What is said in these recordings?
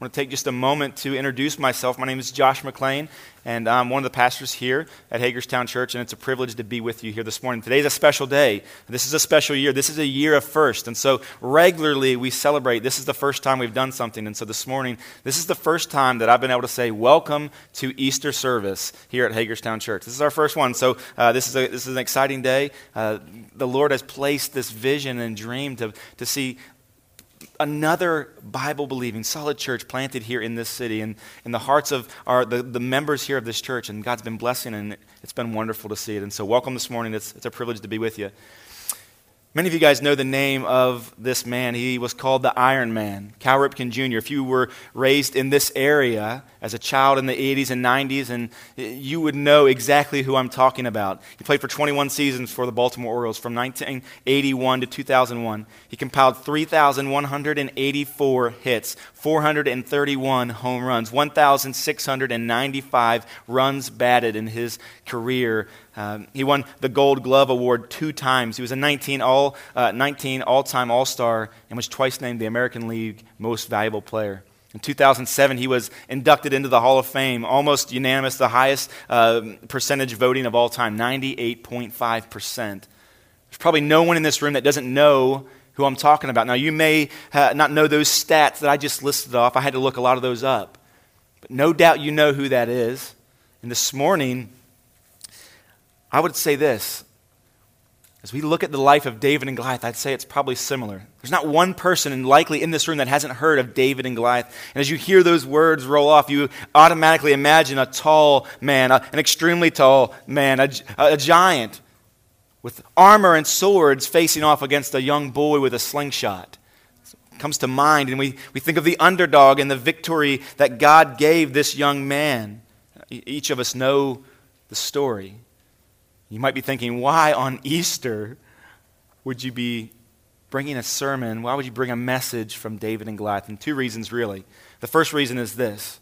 I want to take just a moment to introduce myself. My name is Josh McLean, and I'm one of the pastors here at Hagerstown Church, and it's a privilege to be with you here this morning. Today's a special day. This is a special year. This is a year of first, and so regularly we celebrate. This is the first time we've done something, and so this morning, this is the first time that I've been able to say, Welcome to Easter service here at Hagerstown Church. This is our first one, so uh, this, is a, this is an exciting day. Uh, the Lord has placed this vision and dream to, to see another Bible believing, solid church planted here in this city and in the hearts of our, the, the members here of this church. And God's been blessing, and it's been wonderful to see it. And so, welcome this morning. It's, it's a privilege to be with you. Many of you guys know the name of this man. He was called the Iron Man, Cal Ripken Jr. If you were raised in this area as a child in the 80s and 90s, and you would know exactly who I'm talking about. He played for 21 seasons for the Baltimore Orioles from 1981 to 2001. He compiled 3,184 hits, 431 home runs, 1,695 runs batted in his career. Um, he won the Gold Glove Award two times. He was a 19 all uh, 19 all-time All-Star and was twice named the American League Most Valuable Player. In 2007, he was inducted into the Hall of Fame, almost unanimous, the highest uh, percentage voting of all time, 98.5%. There's probably no one in this room that doesn't know who I'm talking about. Now, you may uh, not know those stats that I just listed off. I had to look a lot of those up. But no doubt you know who that is. And this morning, I would say this. As we look at the life of David and Goliath, I'd say it's probably similar. There's not one person, and likely in this room, that hasn't heard of David and Goliath. And as you hear those words roll off, you automatically imagine a tall man, a, an extremely tall man, a, a giant with armor and swords facing off against a young boy with a slingshot. Comes to mind, and we, we think of the underdog and the victory that God gave this young man. Each of us know the story. You might be thinking, why on Easter would you be bringing a sermon? Why would you bring a message from David and Goliath? And two reasons, really. The first reason is this.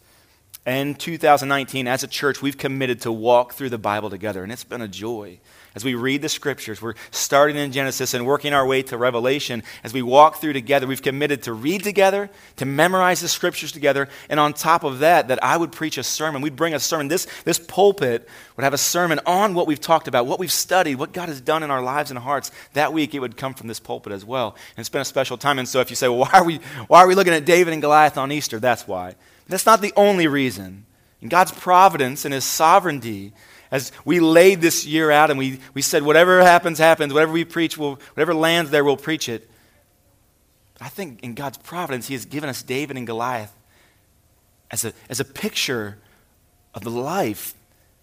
In 2019, as a church, we've committed to walk through the Bible together, and it's been a joy. As we read the scriptures, we're starting in Genesis and working our way to Revelation. As we walk through together, we've committed to read together, to memorize the scriptures together, and on top of that, that I would preach a sermon. We'd bring a sermon. This, this pulpit would have a sermon on what we've talked about, what we've studied, what God has done in our lives and hearts. That week, it would come from this pulpit as well. And it's been a special time. And so if you say, well, why are we, why are we looking at David and Goliath on Easter? That's why. That's not the only reason. In God's providence and His sovereignty, as we laid this year out and we, we said, whatever happens, happens. Whatever we preach, we'll, whatever lands there, we'll preach it. I think in God's providence, He has given us David and Goliath as a, as a picture of the life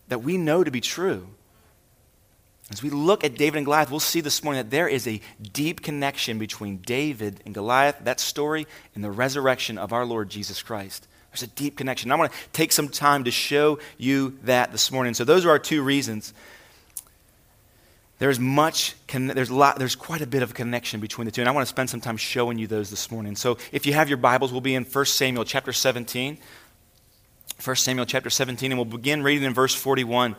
that we know to be true. As we look at David and Goliath, we'll see this morning that there is a deep connection between David and Goliath, that story, and the resurrection of our Lord Jesus Christ. There's a deep connection. I want to take some time to show you that this morning. So those are our two reasons. There's much, there's, lot, there's quite a bit of a connection between the two, and I want to spend some time showing you those this morning. So if you have your Bibles, we'll be in 1 Samuel chapter 17. 1 Samuel chapter 17, and we'll begin reading in verse 41.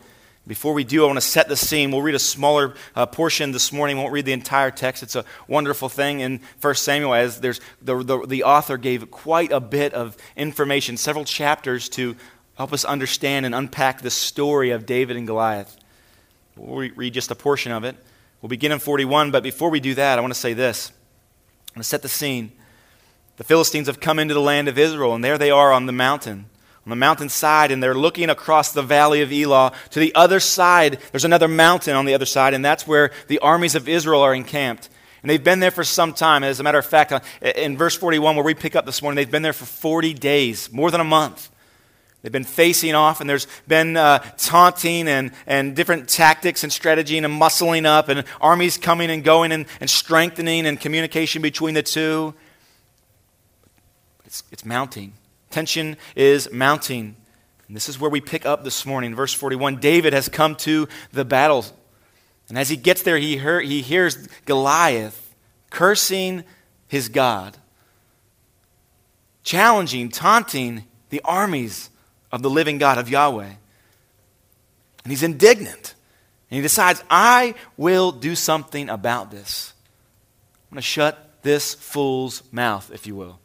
Before we do, I want to set the scene. We'll read a smaller uh, portion this morning. We won't read the entire text. It's a wonderful thing in 1 Samuel, as there's, the, the, the author gave quite a bit of information, several chapters to help us understand and unpack the story of David and Goliath. We'll read just a portion of it. We'll begin in 41, but before we do that, I want to say this. I want to set the scene. The Philistines have come into the land of Israel, and there they are on the mountain on the mountainside, and they're looking across the valley of Elah. To the other side, there's another mountain on the other side, and that's where the armies of Israel are encamped. And they've been there for some time. As a matter of fact, uh, in verse 41, where we pick up this morning, they've been there for 40 days, more than a month. They've been facing off, and there's been uh, taunting and, and different tactics and strategy and muscling up, and armies coming and going and, and strengthening and communication between the two. It's, it's mounting. Tension is mounting. And this is where we pick up this morning. Verse 41 David has come to the battle. And as he gets there, he, he hears Goliath cursing his God, challenging, taunting the armies of the living God of Yahweh. And he's indignant. And he decides, I will do something about this. I'm going to shut this fool's mouth, if you will.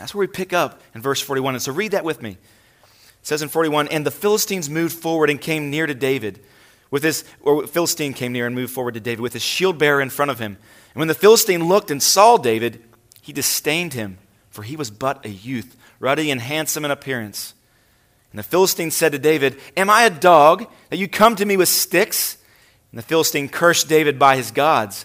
That's where we pick up in verse 41. And so read that with me. It says in 41 And the Philistines moved forward and came near to David. With his, or Philistine came near and moved forward to David with his shield bearer in front of him. And when the Philistine looked and saw David, he disdained him, for he was but a youth, ruddy and handsome in appearance. And the Philistine said to David, Am I a dog that you come to me with sticks? And the Philistine cursed David by his gods.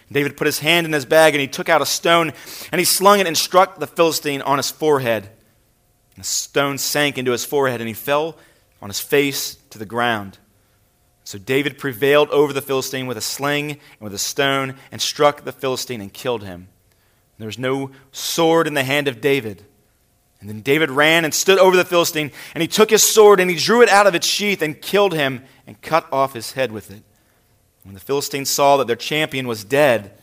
David put his hand in his bag and he took out a stone and he slung it and struck the Philistine on his forehead. And the stone sank into his forehead and he fell on his face to the ground. So David prevailed over the Philistine with a sling and with a stone and struck the Philistine and killed him. There was no sword in the hand of David. And then David ran and stood over the Philistine, and he took his sword and he drew it out of its sheath and killed him and cut off his head with it. When the Philistines saw that their champion was dead,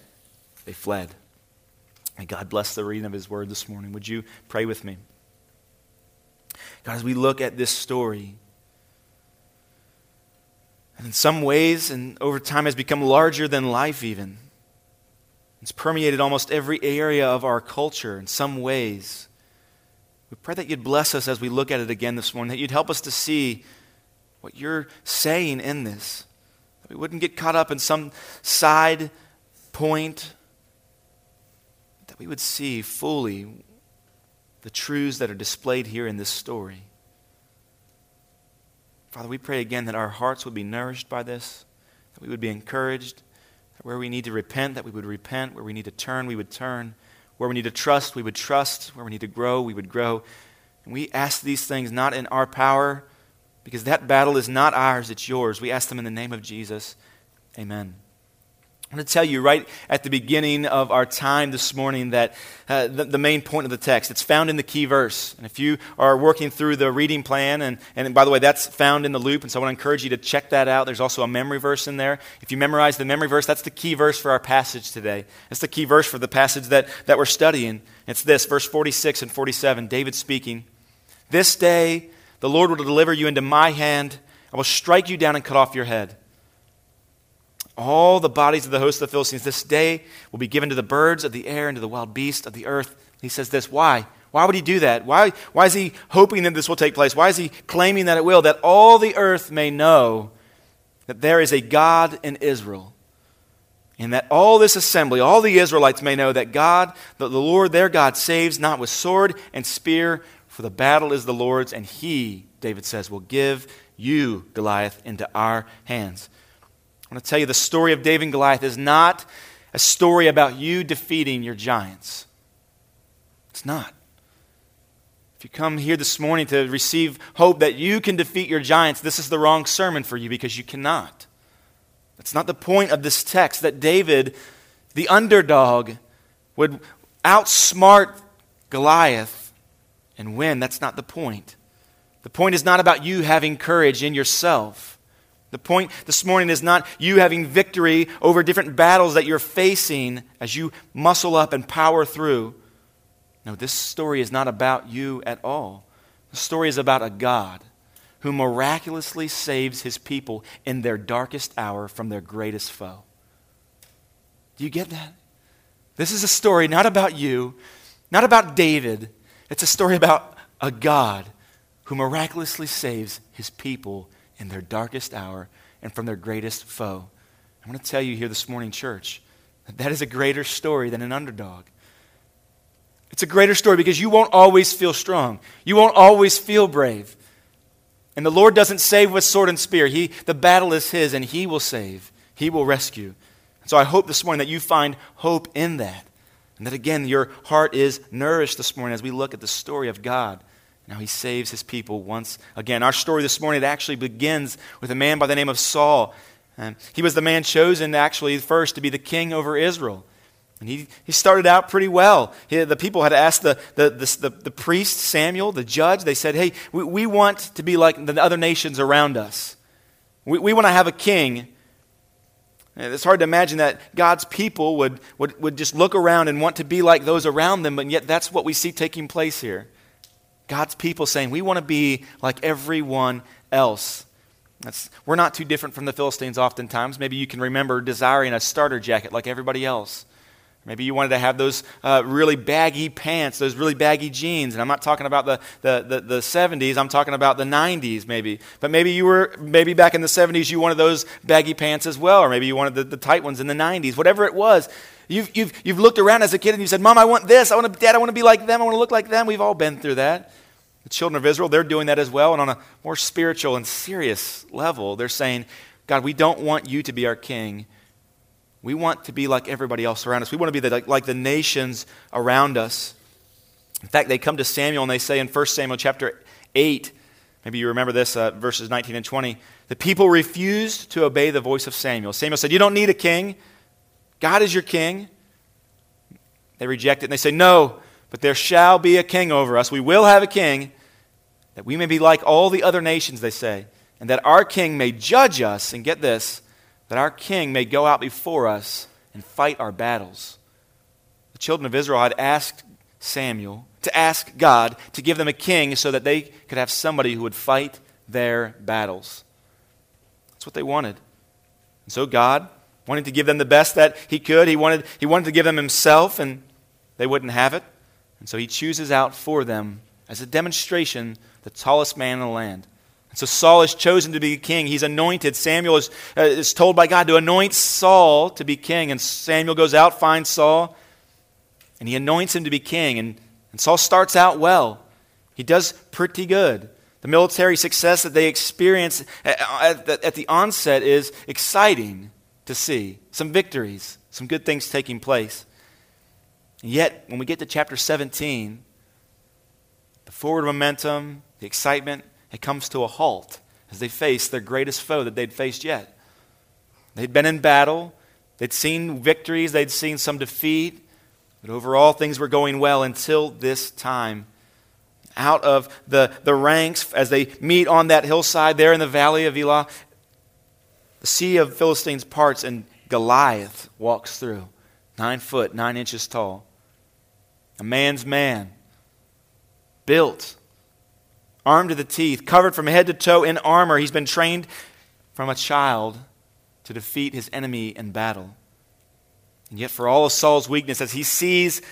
they fled. May God bless the reading of his word this morning. Would you pray with me? God, as we look at this story, and in some ways, and over time has become larger than life, even. It's permeated almost every area of our culture in some ways. We pray that you'd bless us as we look at it again this morning, that you'd help us to see what you're saying in this. That we wouldn't get caught up in some side point, that we would see fully the truths that are displayed here in this story. Father, we pray again that our hearts would be nourished by this, that we would be encouraged where we need to repent, that we would repent. Where we need to turn, we would turn. Where we need to trust, we would trust. Where we need to grow, we would grow. And we ask these things not in our power, because that battle is not ours, it's yours. We ask them in the name of Jesus. Amen. I want to tell you right at the beginning of our time this morning that uh, the, the, main point of the text, it's found in the key verse. And if you are working through the reading plan, and, and by the way, that's found in the loop, and so I want to encourage you to check that out. There's also a memory verse in there. If you memorize the memory verse, that's the key verse for our passage today. It's the key verse for the passage that, that we're studying. It's this, verse 46 and 47, David speaking. This day the Lord will deliver you into my hand. I will strike you down and cut off your head all the bodies of the host of the Philistines this day will be given to the birds of the air and to the wild beasts of the earth. He says this. Why? Why would he do that? Why, why is he hoping that this will take place? Why is he claiming that it will? That all the earth may know that there is a God in Israel. And that all this assembly, all the Israelites may know that God, that the Lord their God, saves not with sword and spear, for the battle is the Lord's, and he, David says, will give you, Goliath, into our hands. I want to tell you the story of David and Goliath is not a story about you defeating your giants. It's not. If you come here this morning to receive hope that you can defeat your giants, this is the wrong sermon for you because you cannot. That's not the point of this text that David, the underdog, would outsmart Goliath and win. That's not the point. The point is not about you having courage in yourself. The point this morning is not you having victory over different battles that you're facing as you muscle up and power through. No, this story is not about you at all. The story is about a God who miraculously saves his people in their darkest hour from their greatest foe. Do you get that? This is a story not about you, not about David. It's a story about a God who miraculously saves his people in their darkest hour and from their greatest foe. I want to tell you here this morning, church, that that is a greater story than an underdog. It's a greater story because you won't always feel strong. You won't always feel brave. And the Lord doesn't save with sword and spear. He, the battle is His, and He will save. He will rescue. So I hope this morning that you find hope in that. And that again, your heart is nourished this morning as we look at the story of God. Now he saves his people once again. Our story this morning it actually begins with a man by the name of Saul. And he was the man chosen actually first to be the king over Israel. And he, he started out pretty well. He, the people had asked the, the, the, the, priest, Samuel, the judge, they said, Hey, we, we want to be like the other nations around us. We, we want to have a king. It's hard to imagine that God's people would, would, would just look around and want to be like those around them, but yet that's what we see taking place here. God's people saying, We want to be like everyone else. That's, we're not too different from the Philistines oftentimes. Maybe you can remember desiring a starter jacket like everybody else. Maybe you wanted to have those uh, really baggy pants, those really baggy jeans. And I'm not talking about the, the, the, the, 70s, I'm talking about the 90s maybe. But maybe you were, maybe back in the 70s, you wanted those baggy pants as well. Or maybe you wanted the, the tight ones in the 90s. Whatever it was, you've, you've, you've looked around as a kid and you said, Mom, I want this. I want to, Dad, I want to be like them. I want to look like them. We've all been through that. The children of Israel, they're doing that as well. And on a more spiritual and serious level, they're saying, God, we don't want you to be our king. We want to be like everybody else around us. We want to be the, like, like the nations around us. In fact, they come to Samuel and they say in 1 Samuel chapter 8, maybe you remember this, uh, verses 19 and 20, the people refused to obey the voice of Samuel. Samuel said, You don't need a king. God is your king. They reject it and they say, No, but there shall be a king over us. We will have a king, that we may be like all the other nations, they say, and that our king may judge us. And get this, that our king may go out before us and fight our battles. The children of Israel had asked Samuel to ask God to give them a king so that they could have somebody who would fight their battles. That's what they wanted. And so God wanted to give them the best that he could. He wanted, he wanted to give them himself, and they wouldn't have it. And so he chooses out for them, as a demonstration, the tallest man in the land. So Saul is chosen to be king. He's anointed. Samuel is, uh, is told by God to anoint Saul to be king. And Samuel goes out, finds Saul, and he anoints him to be king. And, and Saul starts out well. He does pretty good. The military success that they experience at, at, at the onset is exciting to see. Some victories, some good things taking place. And yet, when we get to chapter 17, the forward momentum, the excitement, it comes to a halt as they face their greatest foe that they'd faced yet. They'd been in battle, they'd seen victories, they'd seen some defeat, but overall things were going well until this time. Out of the, the ranks, as they meet on that hillside there in the valley of Elah, the sea of Philistines parts and Goliath walks through, nine foot, nine inches tall. A man's man, built armed to the teeth, covered from head to toe in armor. He's been trained from a child to defeat his enemy in battle. And yet, for all of Saul's weakness, as he sees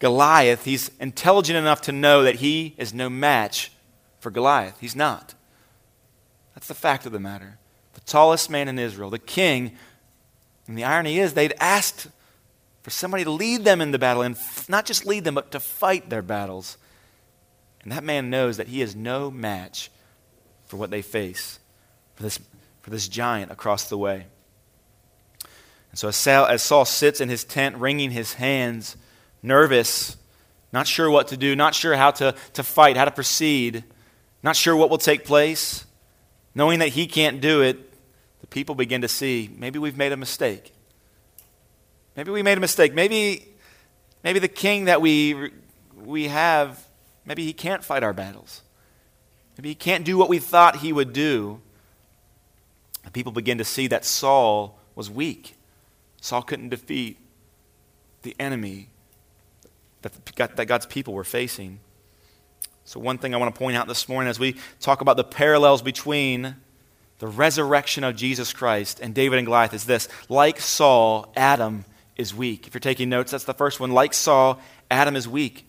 Goliath, he's intelligent enough to know that he is no match for Goliath. He's not. That's the fact of the matter. The tallest man in Israel, the king, and the irony is they'd asked for somebody to lead them in the battle, and not just lead them, but to fight their battles. And that man knows that he is no match for what they face, for this, for this giant across the way. And so as Saul, as Saul sits in his tent, wringing his hands, nervous, not sure what to do, not sure how to, to fight, how to proceed, not sure what will take place, knowing that he can't do it, the people begin to see maybe we've made a mistake. Maybe we made a mistake. Maybe, maybe the king that we, we have Maybe he can't fight our battles. Maybe he can't do what we thought he would do. people begin to see that Saul was weak. Saul couldn't defeat the enemy that God's people were facing. So, one thing I want to point out this morning as we talk about the parallels between the resurrection of Jesus Christ and David and Goliath is this like Saul, Adam is weak. If you're taking notes, that's the first one. Like Saul, Adam is weak.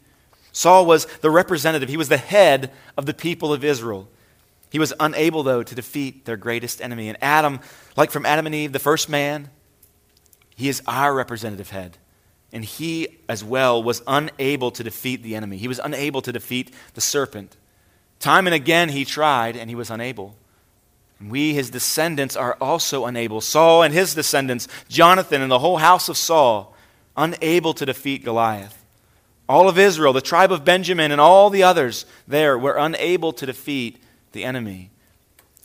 Saul was the representative, he was the head of the people of Israel. He was unable, though, to defeat their greatest enemy. And Adam, like from Adam and Eve, the first man, he is our representative head. And he, as well, was unable to defeat the enemy. He was unable to defeat the serpent. Time and again he tried, and he was unable. And we, his descendants, are also unable. Saul and his descendants, Jonathan and the whole house of Saul, unable to defeat Goliath. All of Israel, the tribe of Benjamin, and all the others there were unable to defeat the enemy.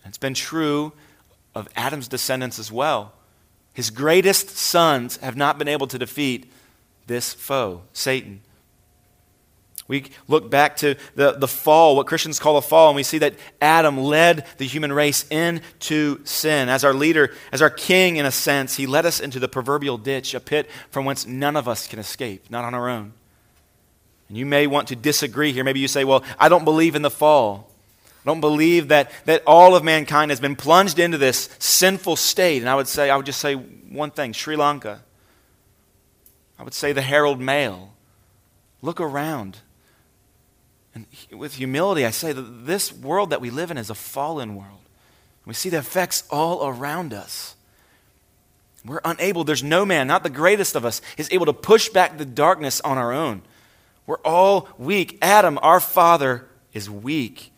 It's been true of Adam's descendants as well. His greatest sons have not been able to defeat this foe, Satan. We look back to the, the fall, what Christians call the fall, and we see that Adam led the human race into sin. As our leader, as our king, in a sense, he led us into the proverbial ditch, a pit from whence none of us can escape, not on our own. And you may want to disagree here. Maybe you say, well, I don't believe in the fall. I don't believe that, that all of mankind has been plunged into this sinful state. And I would say, I would just say one thing Sri Lanka. I would say the Herald Mail. Look around. And with humility, I say that this world that we live in is a fallen world. We see the effects all around us. We're unable, there's no man, not the greatest of us, is able to push back the darkness on our own. We're all weak. Adam, our father, is weak.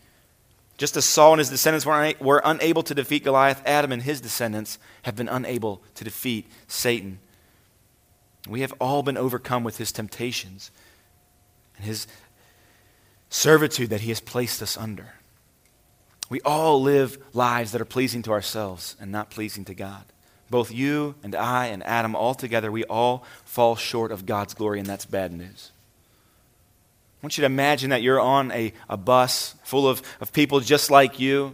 Just as Saul and his descendants were, unable to defeat Goliath, Adam and his descendants have been unable to defeat Satan. We have all been overcome with his temptations and his servitude that He has placed us under. We all live lives that are pleasing to ourselves and not pleasing to God. Both you and I and Adam, all together, we all fall short of God's glory, and that's bad news. I want you to imagine that you're on a, a bus full of, of people just like you.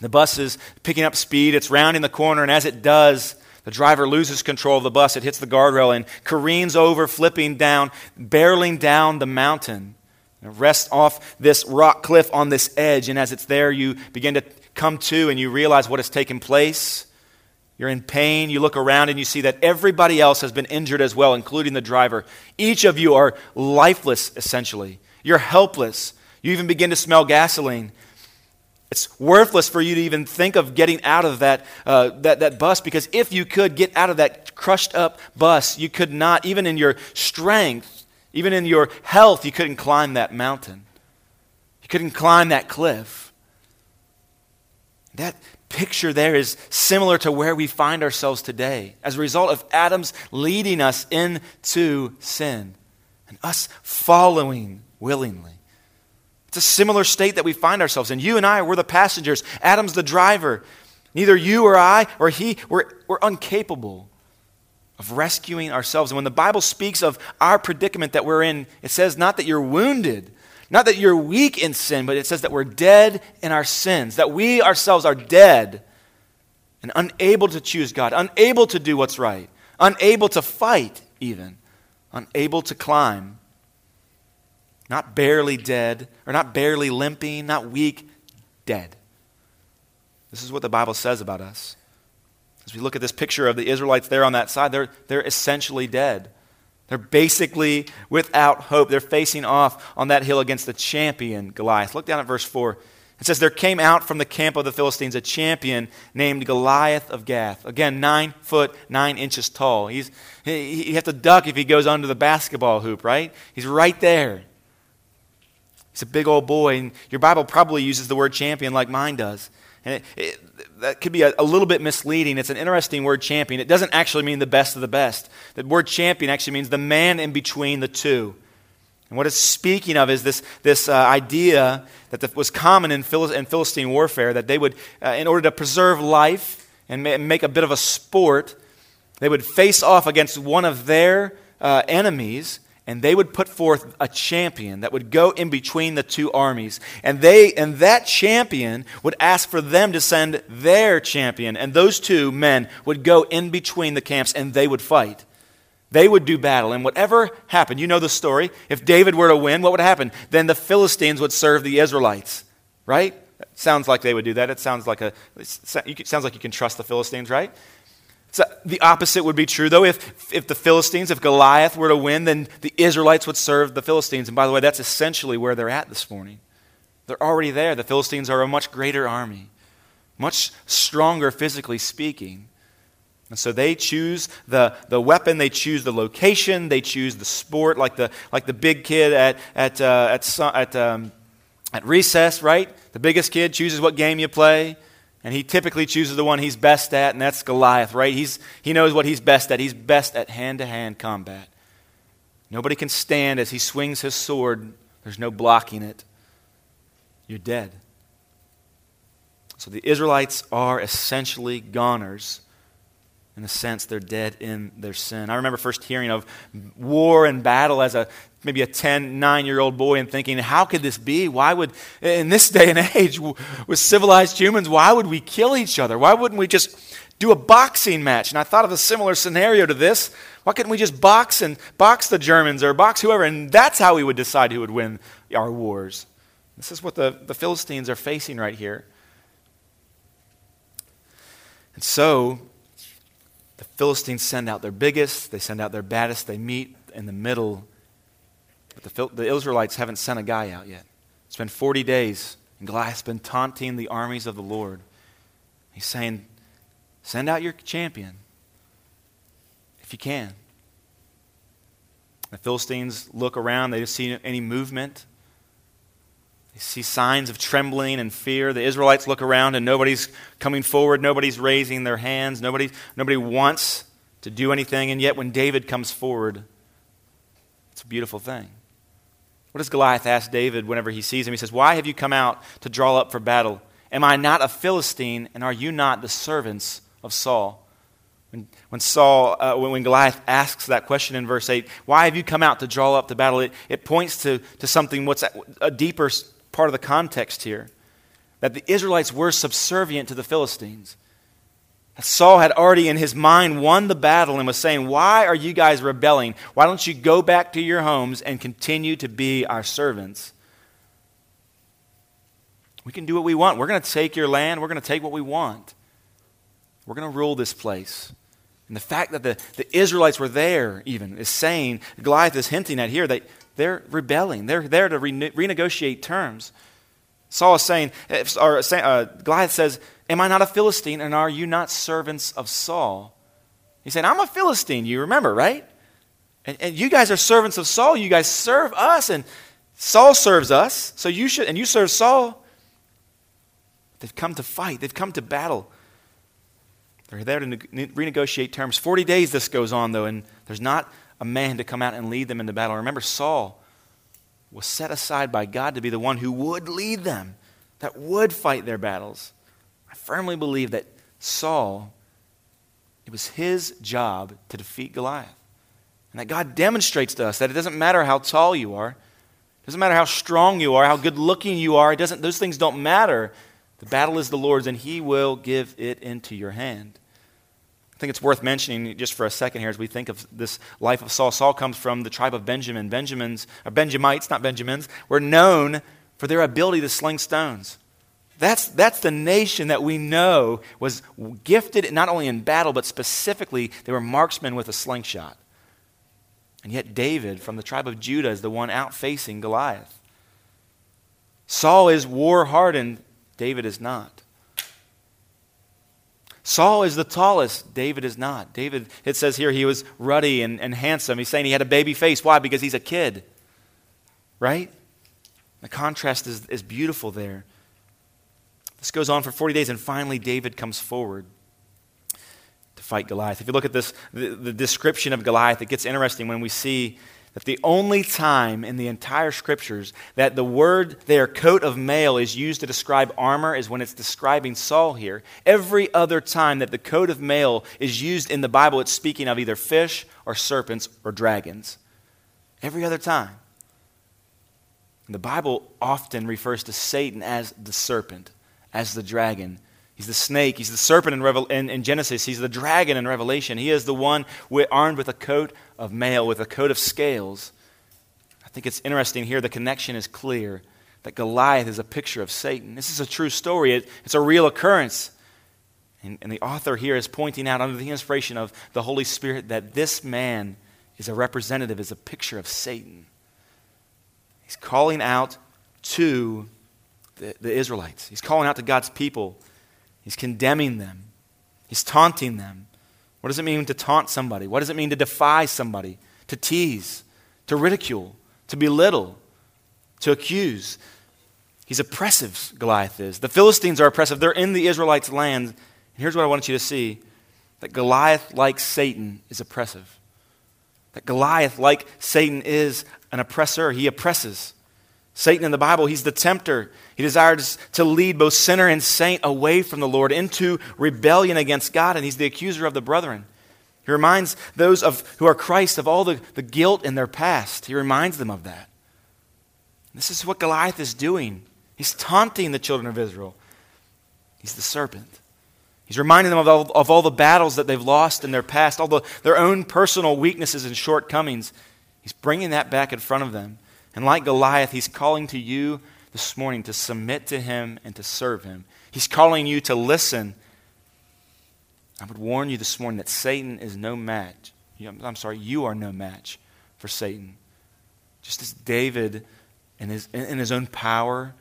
The bus is picking up speed, it's rounding the corner, and as it does, the driver loses control of the bus. It hits the guardrail and careens over, flipping down, barreling down the mountain. Rest off this rock cliff on this edge, and as it's there, you begin to come to and you realize what has taken place. You're in pain. You look around and you see that everybody else has been injured as well, including the driver. Each of you are lifeless, essentially. You're helpless. You even begin to smell gasoline. It's worthless for you to even think of getting out of that, uh, that, that bus because if you could get out of that crushed up bus, you could not, even in your strength, even in your health, you couldn't climb that mountain. You couldn't climb that cliff. That picture there is similar to where we find ourselves today as a result of Adam's leading us into sin and us following willingly. It's a similar state that we find ourselves in. You and I, we're the passengers. Adam's the driver. Neither you or I or he, we're, we're incapable of rescuing ourselves. And when the Bible speaks of our predicament that we're in, it says not that you're wounded, not that you're weak in sin, but it says that we're dead in our sins, that we ourselves are dead and unable to choose God, unable to do what's right, unable to fight, even, unable to climb. Not barely dead, or not barely limping, not weak, dead. This is what the Bible says about us. As we look at this picture of the Israelites there on that side, they're, they're essentially dead. They're basically without hope. They're facing off on that hill against the champion, Goliath. Look down at verse 4. It says, There came out from the camp of the Philistines a champion named Goliath of Gath. Again, nine foot, nine inches tall. He's, he, you have to duck if he goes under the basketball hoop, right? He's right there. He's a big old boy. And your Bible probably uses the word champion like mine does. And it, it, that could be a, a, little bit misleading. It's an interesting word, champion. It doesn't actually mean the best of the best. The word champion actually means the man in between the two. And what it's speaking of is this, this uh, idea that the, was common in, in, Philistine warfare that they would, uh, in order to preserve life and ma- make a bit of a sport, they would face off against one of their uh, enemies and they would put forth a champion that would go in between the two armies. And they and that champion would ask for them to send their champion. And those two men would go in between the camps and they would fight. They would do battle. And whatever happened you know the story. If david were to win what would happen? Then the philistines would serve the israelites right? Sounds like they would do that. It sounds like a it sounds like you can trust the philistines right so the opposite would be true, though. If, if the Philistines, if Goliath were to win, then the Israelites would serve the Philistines. And by the way, that's essentially where they're at this morning. They're already there. The Philistines are a much greater army, much stronger physically speaking. And so they choose the, the weapon, they choose the location, they choose the sport, like the, like the big kid at, at, uh, at, at, um, at recess, right? The biggest kid chooses what game you play. And he typically chooses the one he's best at, and that's Goliath, right? He's, he knows what he's best at. He's best at hand to hand combat. Nobody can stand as he swings his sword, there's no blocking it. You're dead. So the Israelites are essentially goners. In a sense, they're dead in their sin. I remember first hearing of war and battle as a maybe a 10, 9 year old boy and thinking, how could this be? Why would, in this day and age, with civilized humans, why would we kill each other? Why wouldn't we just do a boxing match? And I thought of a similar scenario to this. Why couldn't we just box and box the Germans or box whoever? And that's how we would decide who would win our wars. This is what the, the Philistines are facing right here. And so, the Philistines send out their biggest, they send out their baddest, they meet in the middle. The, the Israelites haven't sent a guy out yet. It's been 40 days, and Goliath's been taunting the armies of the Lord. He's saying, Send out your champion if you can. The Philistines look around, they don't see any movement. They see signs of trembling and fear. The Israelites look around and nobody's coming forward, nobody's raising their hands, nobody, nobody wants to do anything. And yet, when David comes forward, it's a beautiful thing. What does Goliath ask David whenever he sees him? He says, Why have you come out to draw up for battle? Am I not a Philistine, and are you not the servants of Saul? When, when Saul, uh, when, when, Goliath asks that question in verse 8, why have you come out to draw up the battle? It, it points to, to something, what's a deeper part of the context here that the Israelites were subservient to the Philistines. Saul had already in his mind won the battle and was saying, Why are you guys rebelling? Why don't you go back to your homes and continue to be our servants? We can do what we want. We're going to take your land. We're going to take what we want. We're going to rule this place. And the fact that the, the Israelites were there, even, is saying, Goliath is hinting at here that they're rebelling. They're there to rene- renegotiate terms. Saul is saying, or uh, Goliath says, Am I not a Philistine, and are you not servants of Saul? He said, I'm a Philistine, you remember, right? And, and you guys are servants of Saul. You guys serve us, and Saul serves us, so you should, and you serve Saul. They've come to fight, they've come to battle. They're there to ne- renegotiate terms. 40 days this goes on, though, and there's not a man to come out and lead them into battle. Remember, Saul was set aside by God to be the one who would lead them, that would fight their battles. I firmly believe that Saul, it was his job to defeat Goliath. And that God demonstrates to us that it doesn't matter how tall you are, it doesn't matter how strong you are, how good looking you are, it doesn't, those things don't matter. The battle is the Lord's, and He will give it into your hand. I think it's worth mentioning just for a second here as we think of this life of Saul. Saul comes from the tribe of Benjamin. Benjamins, or Benjamites, not Benjamins, were known for their ability to sling stones. That's, that's the nation that we know was gifted not only in battle, but specifically they were marksmen with a slingshot. And yet, David from the tribe of Judah is the one out facing Goliath. Saul is war hardened, David is not. Saul is the tallest. David is not. David, it says here, he was ruddy and, and handsome. He's saying he had a baby face. Why? Because he's a kid. Right? The contrast is, is beautiful there. This goes on for 40 days, and finally, David comes forward to fight Goliath. If you look at this, the, the description of Goliath, it gets interesting when we see that the only time in the entire scriptures that the word their coat of mail, is used to describe armor is when it's describing Saul here. Every other time that the coat of mail is used in the Bible, it's speaking of either fish or serpents or dragons. Every other time. The Bible often refers to Satan as the serpent, as the dragon. He's the snake. He's the serpent in, Revel- in, in, Genesis. He's the dragon in Revelation. He is the one with, armed with a coat of mail, with a coat of scales. I think it's interesting here. The connection is clear that Goliath is a picture of Satan. This is a true story, it, it's a real occurrence. And, and the author here is pointing out, under the inspiration of the Holy Spirit, that this man is a representative, is a picture of Satan. He's calling out to the, the Israelites, he's calling out to God's people He's condemning them, he's taunting them. What does it mean to taunt somebody? What does it mean to defy somebody? To tease, to ridicule, to belittle, to accuse. He's oppressive, Goliath is. The Philistines are oppressive. They're in the Israelites' land. And here's what I want you to see that Goliath, like Satan, is oppressive. That Goliath, like Satan, is an oppressor. He oppresses. Satan in the Bible, he's the tempter. He desires to lead both sinner and saint away from the Lord into rebellion against God, and he's the accuser of the brethren. He reminds those of, who are Christ of all the, the guilt in their past. He reminds them of that. This is what Goliath is doing. He's taunting the children of Israel. He's the serpent. He's reminding them of all, of all the battles that they've lost in their past, all the, their own personal weaknesses and shortcomings. He's bringing that back in front of them. And like Goliath, he's calling to you this morning to submit to him and to serve him. He's calling you to listen. I would warn you this morning that Satan is no match. I'm sorry, you are no match for Satan. Just as David, in his, in his own power,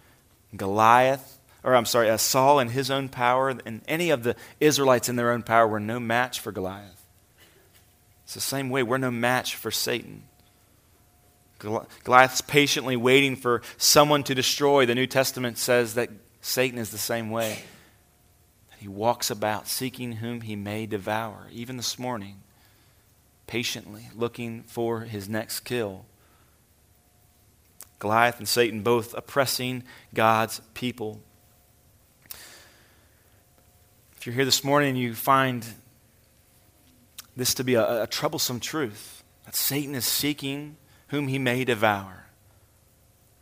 Goliath, or I'm sorry, uh, Saul in his own power, and any of the Israelites in their own power were no match for Goliath. It's the same way. We're no match for Satan. Goliath's patiently waiting for someone to destroy. The New Testament says that Satan is the same way. He walks about seeking whom he may devour, even this morning, patiently looking for his next kill. Goliath and Satan both oppressing God's people. If you're here this morning and you find this to be a, a troublesome truth, that Satan is seeking whom he may devour.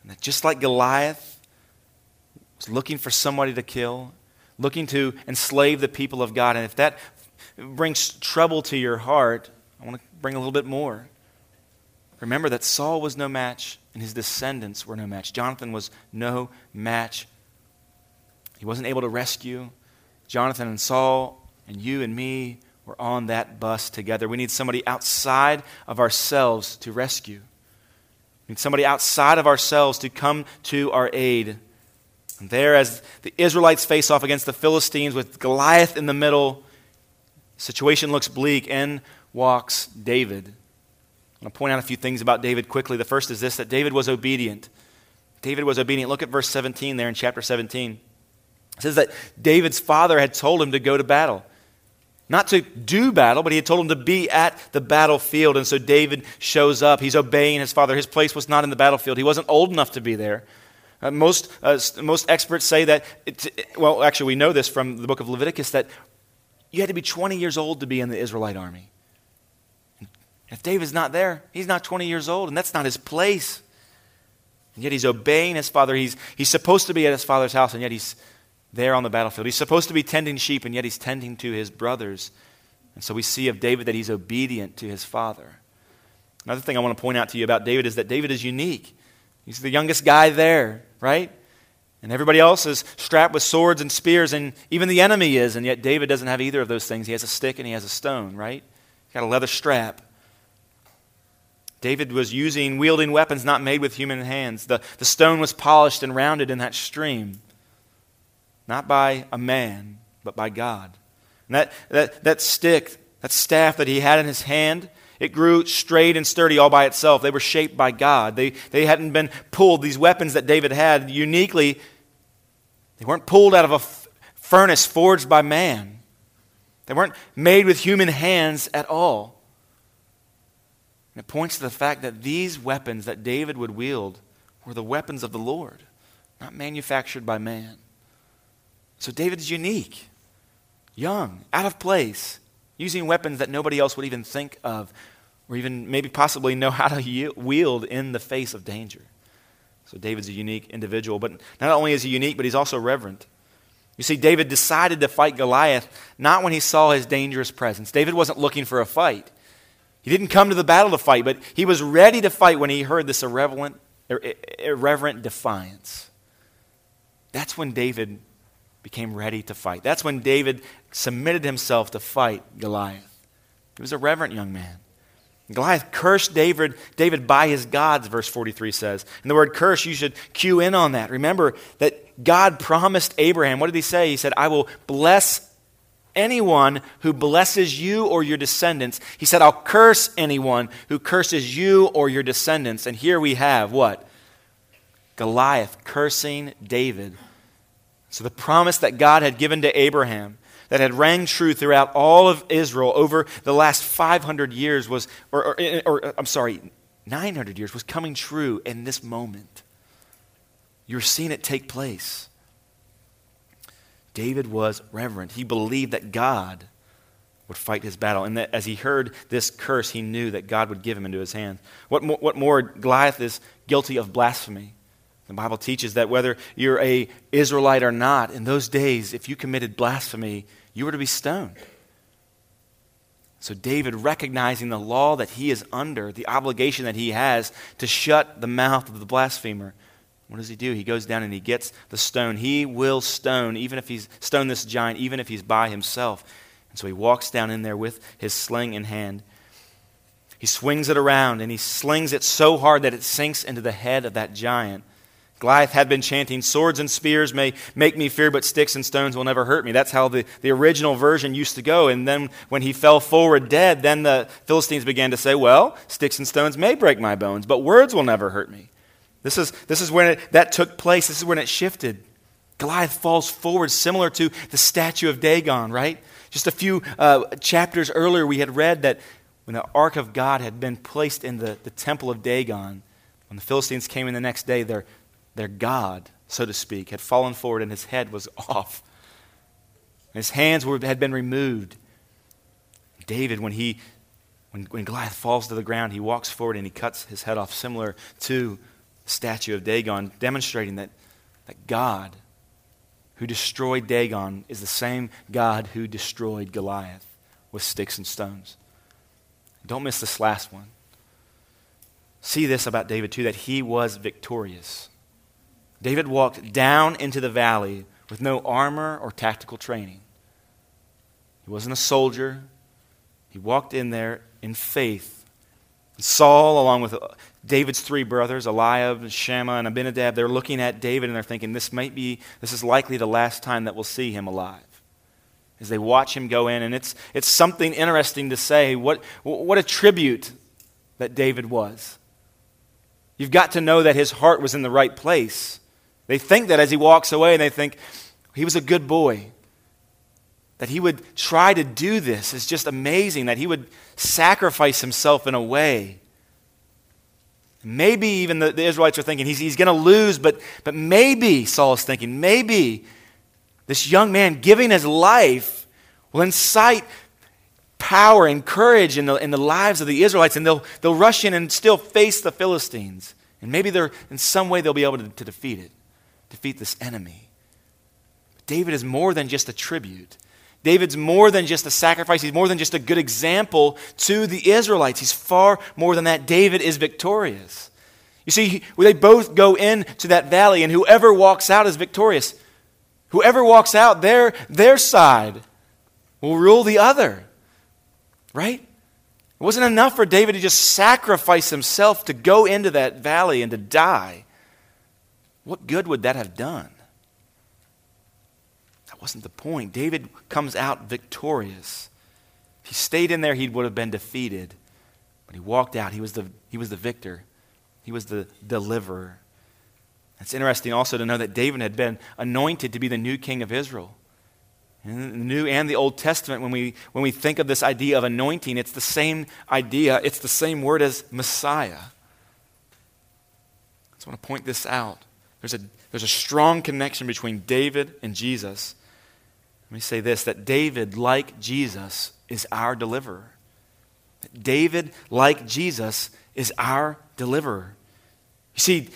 And that just like Goliath was looking for somebody to kill, looking to enslave the people of God, and if that brings trouble to your heart, I want to bring a little bit more. Remember that Saul was no match and his descendants were no match. Jonathan was no match. He wasn't able to rescue. Jonathan and Saul and you and me were on that bus together. We need somebody outside of ourselves to rescue need somebody outside of ourselves to come to our aid. And there, as the Israelites face off against the Philistines with Goliath in the middle, the situation looks bleak. In walks David. I'm going to point out a few things about David quickly. The first is this that David was obedient. David was obedient. Look at verse 17 there in chapter 17. It says that David's father had told him to go to battle. Not to do battle, but he had told him to be at the battlefield. And so David shows up. He's obeying his father. His place was not in the battlefield, he wasn't old enough to be there. Uh, most, uh, most experts say that, it, well, actually, we know this from the book of Leviticus, that you had to be 20 years old to be in the Israelite army. If David's not there, he's not 20 years old, and that's not his place. And yet he's obeying his father. He's, he's supposed to be at his father's house, and yet he's there on the battlefield. He's supposed to be tending sheep, and yet he's tending to his brothers. And so we see of David that he's obedient to his father. Another thing I want to point out to you about David is that David is unique. He's the youngest guy there, right? And everybody else is strapped with swords and spears, and even the enemy is, and yet David doesn't have either of those things. He has a stick and he has a stone, right? He's got a leather strap. David was using, wielding weapons not made with human hands. The, the stone was polished and rounded in that stream not by a man, but by God. And that, that, that stick, that staff that he had in his hand, it grew straight and sturdy all by itself. They were shaped by God. They, they hadn't been pulled. These weapons that David had, uniquely, they weren't pulled out of a f- furnace forged by man. They weren't made with human hands at all. And it points to the fact that these weapons that David would wield were the weapons of the Lord, not manufactured by man. So David is unique, young, out of place, using weapons that nobody else would even think of or even maybe possibly know how to wield in the face of danger. So David's a unique individual, but not only is he unique, but he's also reverent. You see, David decided to fight Goliath not when he saw his dangerous presence. David wasn't looking for a fight. He didn't come to the battle to fight, but he was ready to fight when he heard this irreverent, irreverent defiance. That's when David became ready to fight. That's when David submitted himself to fight Goliath. He was a reverent young man. Goliath cursed David, David by his gods, verse 43 says. And the word curse, you should cue in on that. Remember that God promised Abraham, what did he say? He said, I will bless anyone who blesses you or your descendants. He said, I'll curse anyone who curses you or your descendants. And here we have what? Goliath cursing David. So, the promise that God had given to Abraham, that had rang true throughout all of Israel over the last 500 years, was, or, or, or I'm sorry, 900 years, was coming true in this moment. You're seeing it take place. David was reverent. He believed that God would fight his battle. And that as he heard this curse, he knew that God would give him into his hands. What what more Goliath is guilty of blasphemy. The Bible teaches that whether you're a Israelite or not, in those days, if you committed blasphemy, you were to be stoned. So David, recognizing the law that he is under, the obligation that he has to shut the mouth of the blasphemer, what does he do? He goes down and he gets the stone. He will stone, even if he's stone this giant, even if he's by himself. And so he walks down in there with his sling in hand. He swings it around and he slings it so hard that it sinks into the head of that giant. Goliath had been chanting, Swords and spears may make me fear, but sticks and stones will never hurt me. That's how the, the original version used to go. And then when he fell forward dead, then the Philistines began to say, Well, sticks and stones may break my bones, but words will never hurt me. This is, this is when it, that took place. This is when it shifted. Goliath falls forward, similar to the statue of Dagon, right? Just a few uh, chapters earlier, we had read that when the ark of God had been placed in the, the temple of Dagon, when the Philistines came in the next day, their, their God, so to speak, had fallen forward and his head was off. His hands were, had been removed. David, when he when, when Goliath falls to the ground, he walks forward and he cuts his head off, similar to statue of Dagon, demonstrating that, that God, who destroyed Dagon, is the same God who destroyed Goliath with sticks and stones. Don't miss this last one. See this about David, too, that he was victorious. David walked down into the valley with no armor or tactical training. He wasn't a soldier. He walked in there in faith. Saul, along with uh, David's three brothers, Eliab, Shammah, and Abinadab, they're looking at David and they're thinking, this might be, this is likely the last time that we'll see him alive. As they watch him go in, and it's, it's something interesting to say what, what a tribute that David was. You've got to know that his heart was in the right place. They think that as he walks away, and they think he was a good boy. That he would try to do this is just amazing, that he would sacrifice himself in a way Maybe even the, the Israelites are thinking he's, he's going to lose, but, but maybe, Saul is thinking, maybe this young man giving his life will incite power and courage in the, in the lives of the Israelites, and they'll, they'll rush in and still face the Philistines. And maybe they're, in some way they'll be able to, to defeat it, defeat this enemy. David is more than just a tribute. David's more than just a sacrifice. He's more than just a good example to the Israelites. He's far more than that. David is victorious. You see, they both go into that valley, and whoever walks out is victorious. Whoever walks out, their, their side will rule the other. Right? It wasn't enough for David to just sacrifice himself to go into that valley and to die. What good would that have done? That wasn't the point. David comes out victorious. If he stayed in there, he would have been defeated. But he walked out. He was the, he was the victor, he was the deliverer. It's interesting also to know that David had been anointed to be the new king of Israel. In the New and the Old Testament, when we, when we think of this idea of anointing, it's the same idea, it's the same word as Messiah. I just want to point this out. There's a, there's a strong connection between David and Jesus. Let me say this that David, like Jesus, is our deliverer. David, like Jesus, is our deliverer. You see,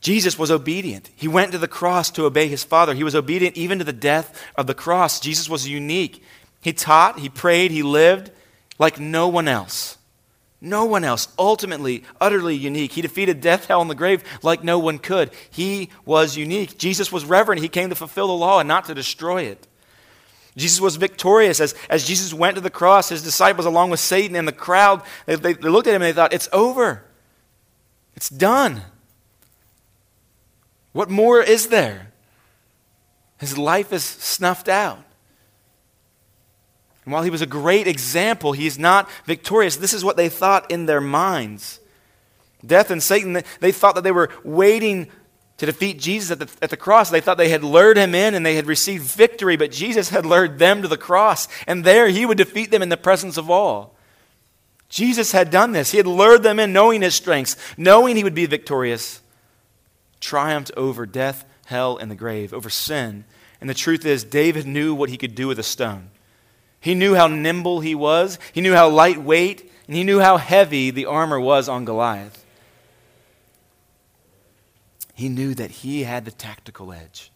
Jesus was obedient. He went to the cross to obey his Father. He was obedient even to the death of the cross. Jesus was unique. He taught, he prayed, he lived like no one else. No one else. Ultimately, utterly unique. He defeated death, hell, and the grave like no one could. He was unique. Jesus was reverent. He came to fulfill the law and not to destroy it. Jesus was victorious. As, as Jesus went to the cross, his disciples, along with Satan and the crowd, they, they, they looked at him and they thought, It's over. It's done. What more is there? His life is snuffed out. And while he was a great example, he is not victorious. This is what they thought in their minds. Death and Satan, they thought that they were waiting to defeat Jesus at the, at the cross. They thought they had lured him in and they had received victory, but Jesus had lured them to the cross, and there he would defeat them in the presence of all. Jesus had done this. He had lured them in, knowing his strengths, knowing he would be victorious, triumphed over death, hell, and the grave, over sin. And the truth is, David knew what he could do with a stone. He knew how nimble he was, he knew how lightweight, and he knew how heavy the armor was on Goliath. He knew that he had the tactical edge.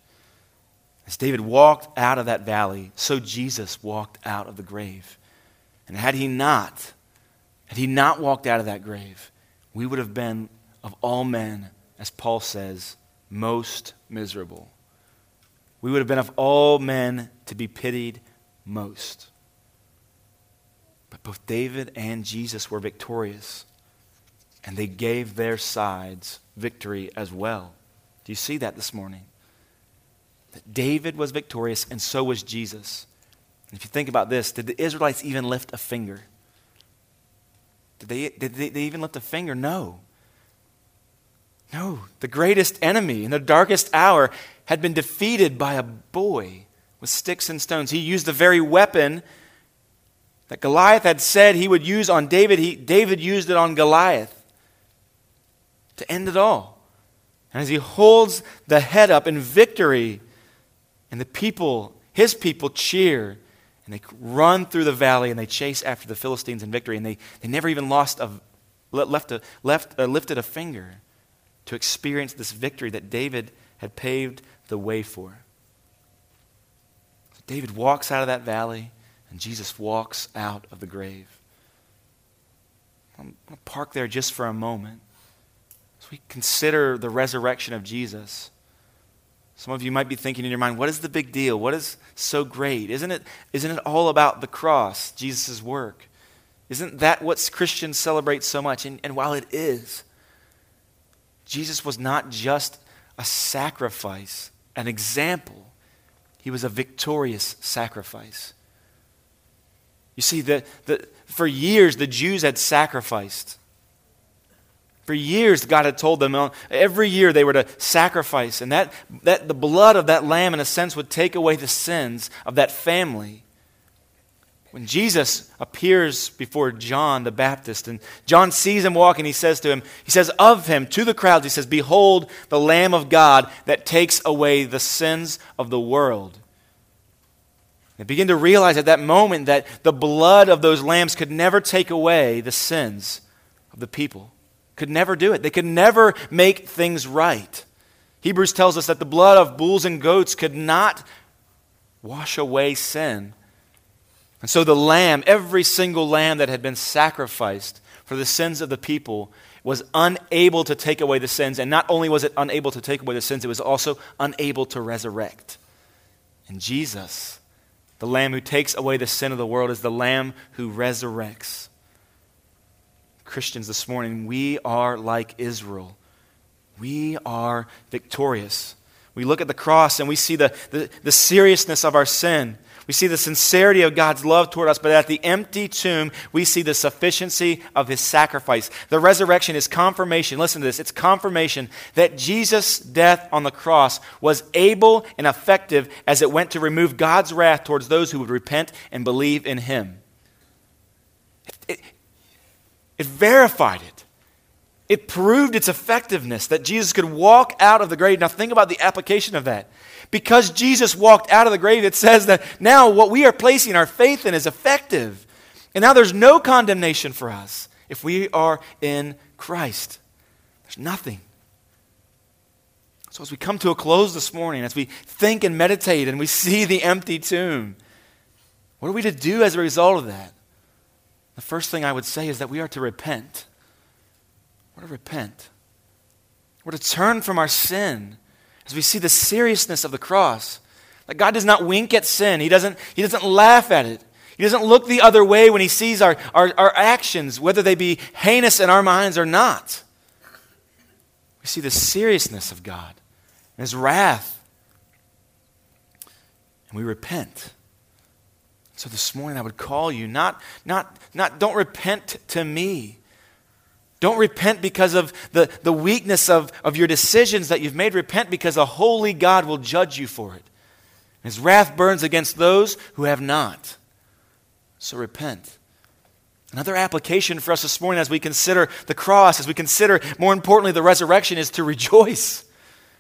As David walked out of that valley, so Jesus walked out of the grave. And had he not, had he not walked out of that grave, we would have been, of all men, as Paul says, most miserable. We would have been, of all men, to be pitied most. Both David and Jesus were victorious, and they gave their sides victory as well. Do you see that this morning? That David was victorious, and so was Jesus. And if you think about this, did the Israelites even lift a finger? Did they, did they, they even lift a finger? No. No. The greatest enemy in the darkest hour had been defeated by a boy with sticks and stones. He used the very weapon that Goliath had said he would use on David. He, David used it on Goliath to end it all. And as he holds the head up in victory, and the people, his people, cheer, and they run through the valley and they chase after the Philistines in victory, and they, they never even lost a, left a, left, uh, lifted a finger to experience this victory that David had paved the way for. David walks out of that valley, and Jesus walks out of the grave. I'm going to park there just for a moment as we consider the resurrection of Jesus. Some of you might be thinking in your mind, what is the big deal? What is so great? Isn't it, isn't it all about the cross, Jesus' work? Isn't that what Christians celebrate so much? And, and while it is, Jesus was not just a sacrifice, an example, he was a victorious sacrifice. You see, the, the, for years the Jews had sacrificed. For years, God had told them every year they were to sacrifice, and that, that the blood of that lamb, in a sense, would take away the sins of that family. When Jesus appears before John the Baptist, and John sees him walking, he says to him, he says of him to the crowds, he says, Behold, the Lamb of God that takes away the sins of the world. They begin to realize at that moment that the blood of those lambs could never take away the sins of the people could never do it. They could never make things right. Hebrews tells us that the blood of bulls and goats could not wash away sin. And so the lamb, every single lamb that had been sacrificed for the sins of the people, was unable to take away the sins. And not only was it unable to take away the sins, it was also unable to resurrect. And Jesus, the lamb who takes away the sin of the world, is the lamb who resurrects. Christians this morning, we are like Israel. We are victorious. We look at the cross and we see the, the, the, seriousness of our sin. We see the sincerity of God's love toward us, but at the empty tomb, we see the sufficiency of his sacrifice. The resurrection is confirmation. Listen to this it's confirmation that Jesus' death on the cross was able and effective as it went to remove God's wrath towards those who would repent and believe in him. It, it, verified it. It proved its effectiveness that Jesus could walk out of the grave. Now, think about the application of that. Because Jesus walked out of the grave, it says that now what we are placing our faith in is effective. And now there's no condemnation for us if we are in Christ. There's nothing. So, as we come to a close this morning, as we think and meditate and we see the empty tomb, what are we to do as a result of that? The first thing I would say is that we are to repent. We're to repent. We're to turn from our sin as we see the seriousness of the cross. That God does not wink at sin, He doesn't, he doesn't laugh at it. He doesn't look the other way when He sees our, our, our actions, whether they be heinous in our minds or not. We see the seriousness of God and His wrath. And we repent. So this morning I would call you, not, not, not don't repent to me. Don't repent because of the, the weakness of, of your decisions that you've made. Repent because a holy God will judge you for it. His wrath burns against those who have not. So repent. Another application for us this morning as we consider the cross, as we consider, more importantly, the resurrection, is to rejoice.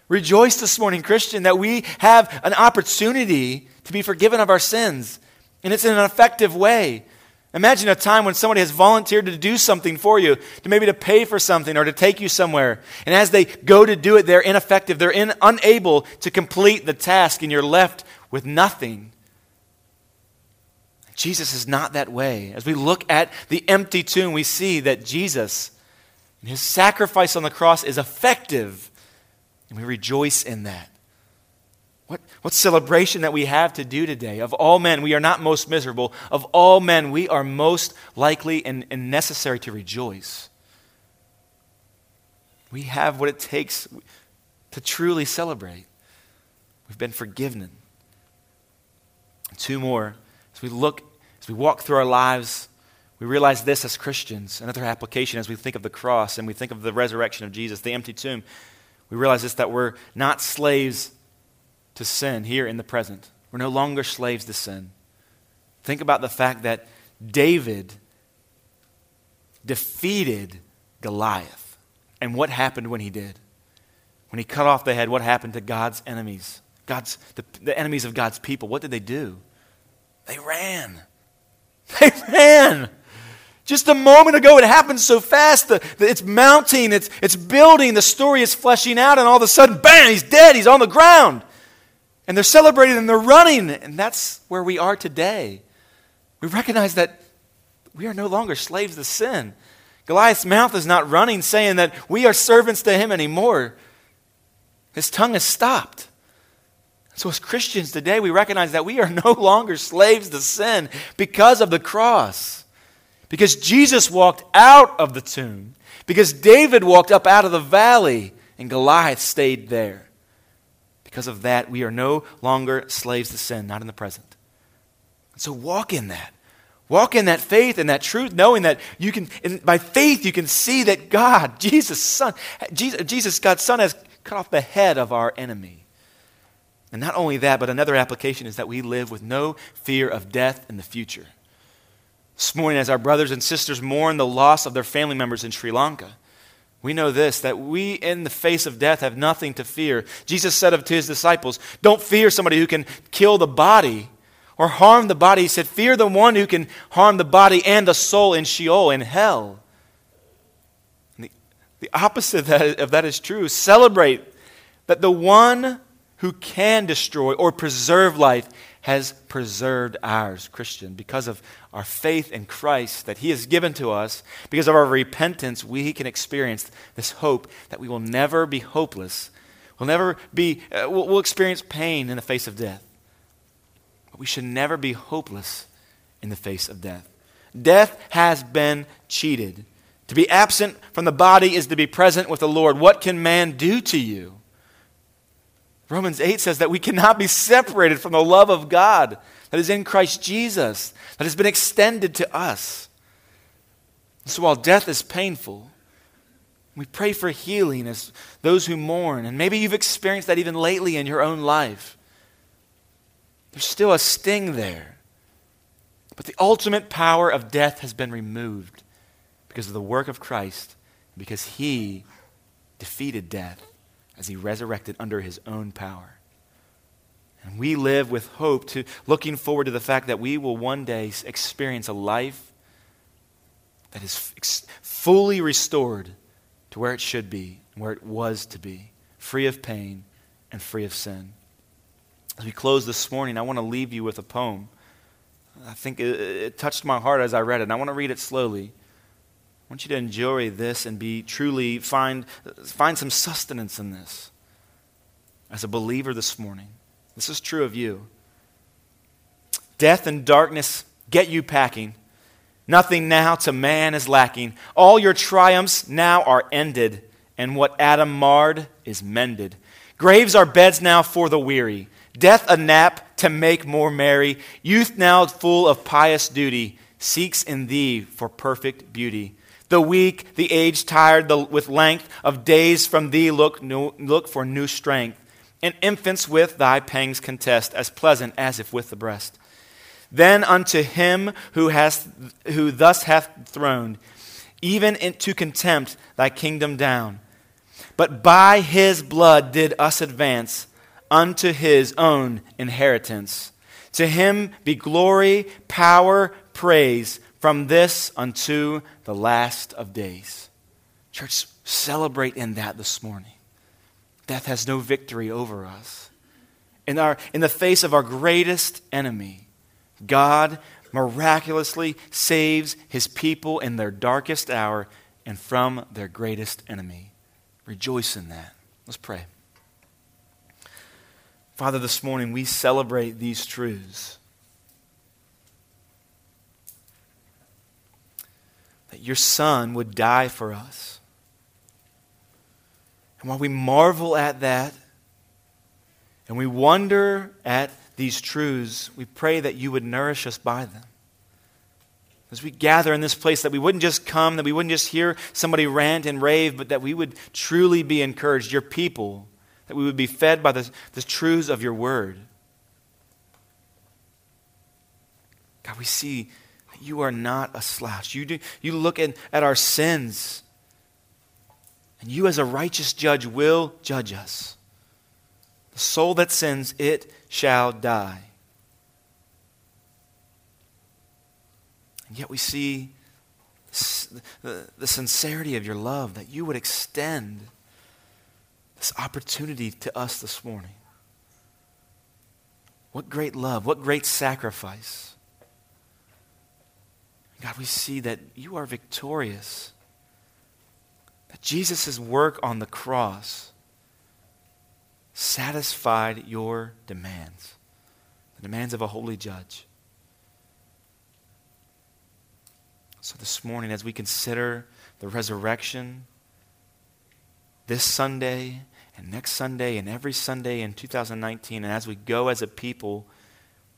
Rejoice this morning, Christian, that we have an opportunity to be forgiven of our sins. And it's in an effective way. Imagine a time when somebody has volunteered to do something for you, to maybe to pay for something or to take you somewhere. And as they go to do it, they're ineffective. They're in, unable to complete the task, and you're left with nothing. Jesus is not that way. As we look at the empty tomb, we see that Jesus his sacrifice on the cross is effective, and we rejoice in that. What, what celebration that we have to do today. Of all men, we are not most miserable. Of all men, we are most likely and, and necessary to rejoice. We have what it takes to truly celebrate. We've been forgiven. Two more. As we look, as we walk through our lives, we realize this as Christians. Another application as we think of the cross and we think of the resurrection of Jesus, the empty tomb. We realize this that we're not slaves to sin here in the present. We're no longer slaves to sin. Think about the fact that David defeated Goliath. And what happened when he did? When he cut off the head, what happened to God's enemies? God's, the, the enemies of God's people. What did they do? They ran. They ran. Just a moment ago, it happened so fast. The, the, it's mounting, it's, it's building, the story is fleshing out, and all of a sudden, bam, he's dead, he's on the ground. And they're celebrating and they're running. And that's where we are today. We recognize that we are no longer slaves to sin. Goliath's mouth is not running, saying that we are servants to him anymore. His tongue has stopped. So, as Christians today, we recognize that we are no longer slaves to sin because of the cross. Because Jesus walked out of the tomb. Because David walked up out of the valley and Goliath stayed there. Because of that, we are no longer slaves to sin, not in the present. So walk in that. Walk in that faith and that truth, knowing that you can, by faith, you can see that God, Jesus' Son, Jesus, Jesus, God's Son, has cut off the head of our enemy. And not only that, but another application is that we live with no fear of death in the future. This morning, as our brothers and sisters mourn the loss of their family members in Sri Lanka, we know this that we, in the face of death, have nothing to fear. Jesus said to his disciples, Don't fear somebody who can kill the body or harm the body. He said, Fear the one who can harm the body and the soul in Sheol, in hell. And the, the opposite of that, of that is true. Celebrate that the one who can destroy or preserve life has preserved ours, Christian, because of our faith in Christ that He has given to us, because of our repentance, we can experience this hope that we will never be hopeless. We'll never be, uh, we'll, we'll experience pain in the face of death. But we should never be hopeless in the face of death. Death has been cheated. To be absent from the body is to be present with the Lord. What can man do to you? Romans 8 says that we cannot be separated from the love of God that is in Christ Jesus, that has been extended to us. So while death is painful, we pray for healing as those who mourn. And maybe you've experienced that even lately in your own life. There's still a sting there. But the ultimate power of death has been removed because of the work of Christ, because he defeated death as he resurrected under his own power. And we live with hope to looking forward to the fact that we will one day experience a life that is fully restored to where it should be and where it was to be, free of pain and free of sin. As we close this morning, I want to leave you with a poem. I think it, it touched my heart as I read it, and I want to read it slowly want you to enjoy this and be truly find, find some sustenance in this as a believer this morning. This is true of you. Death and darkness get you packing. Nothing now to man is lacking. All your triumphs now are ended, and what Adam marred is mended. Graves are beds now for the weary, death a nap to make more merry. Youth now full of pious duty seeks in thee for perfect beauty. The weak, the aged, tired the, with length of days from thee look, no, look for new strength. And infants with thy pangs contest, as pleasant as if with the breast. Then unto him who, has, who thus hath throned, even into contempt thy kingdom down. But by his blood did us advance unto his own inheritance. To him be glory, power, praise from this unto the last of days. Church, celebrate in that this morning. Death has no victory over us. In, our, in the face of our greatest enemy, God miraculously saves his people in their darkest hour and from their greatest enemy. Rejoice in that. Let's pray. Father, this morning we celebrate these truths. That your Son would die for us. And while we marvel at that, and we wonder at these truths, we pray that you would nourish us by them. As we gather in this place, that we wouldn't just come, that we wouldn't just hear somebody rant and rave, but that we would truly be encouraged, your people, that we would be fed by the, the truths of your word. God, we see you are not a slouch. You, do, you look at, at our sins, and you, as a righteous judge, will judge us. The soul that sins, it shall die. And yet we see the, the sincerity of your love that you would extend this opportunity to us this morning. What great love, what great sacrifice. God, we see that you are victorious. That Jesus' work on the cross satisfied your demands, the demands of a holy judge. So, this morning, as we consider the resurrection, this Sunday and next Sunday and every Sunday in 2019, and as we go as a people,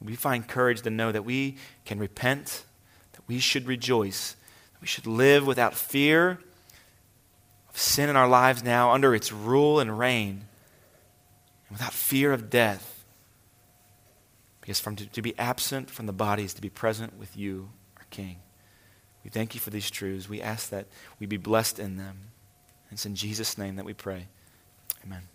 we find courage to know that we can repent, that we should rejoice, that we should live without fear of sin in our lives now under its rule and reign and without fear of death. Because from to, to be absent from the body is to be present with you, our King. We thank you for these truths. We ask that we be blessed in them. It's in Jesus' name that we pray. Amen.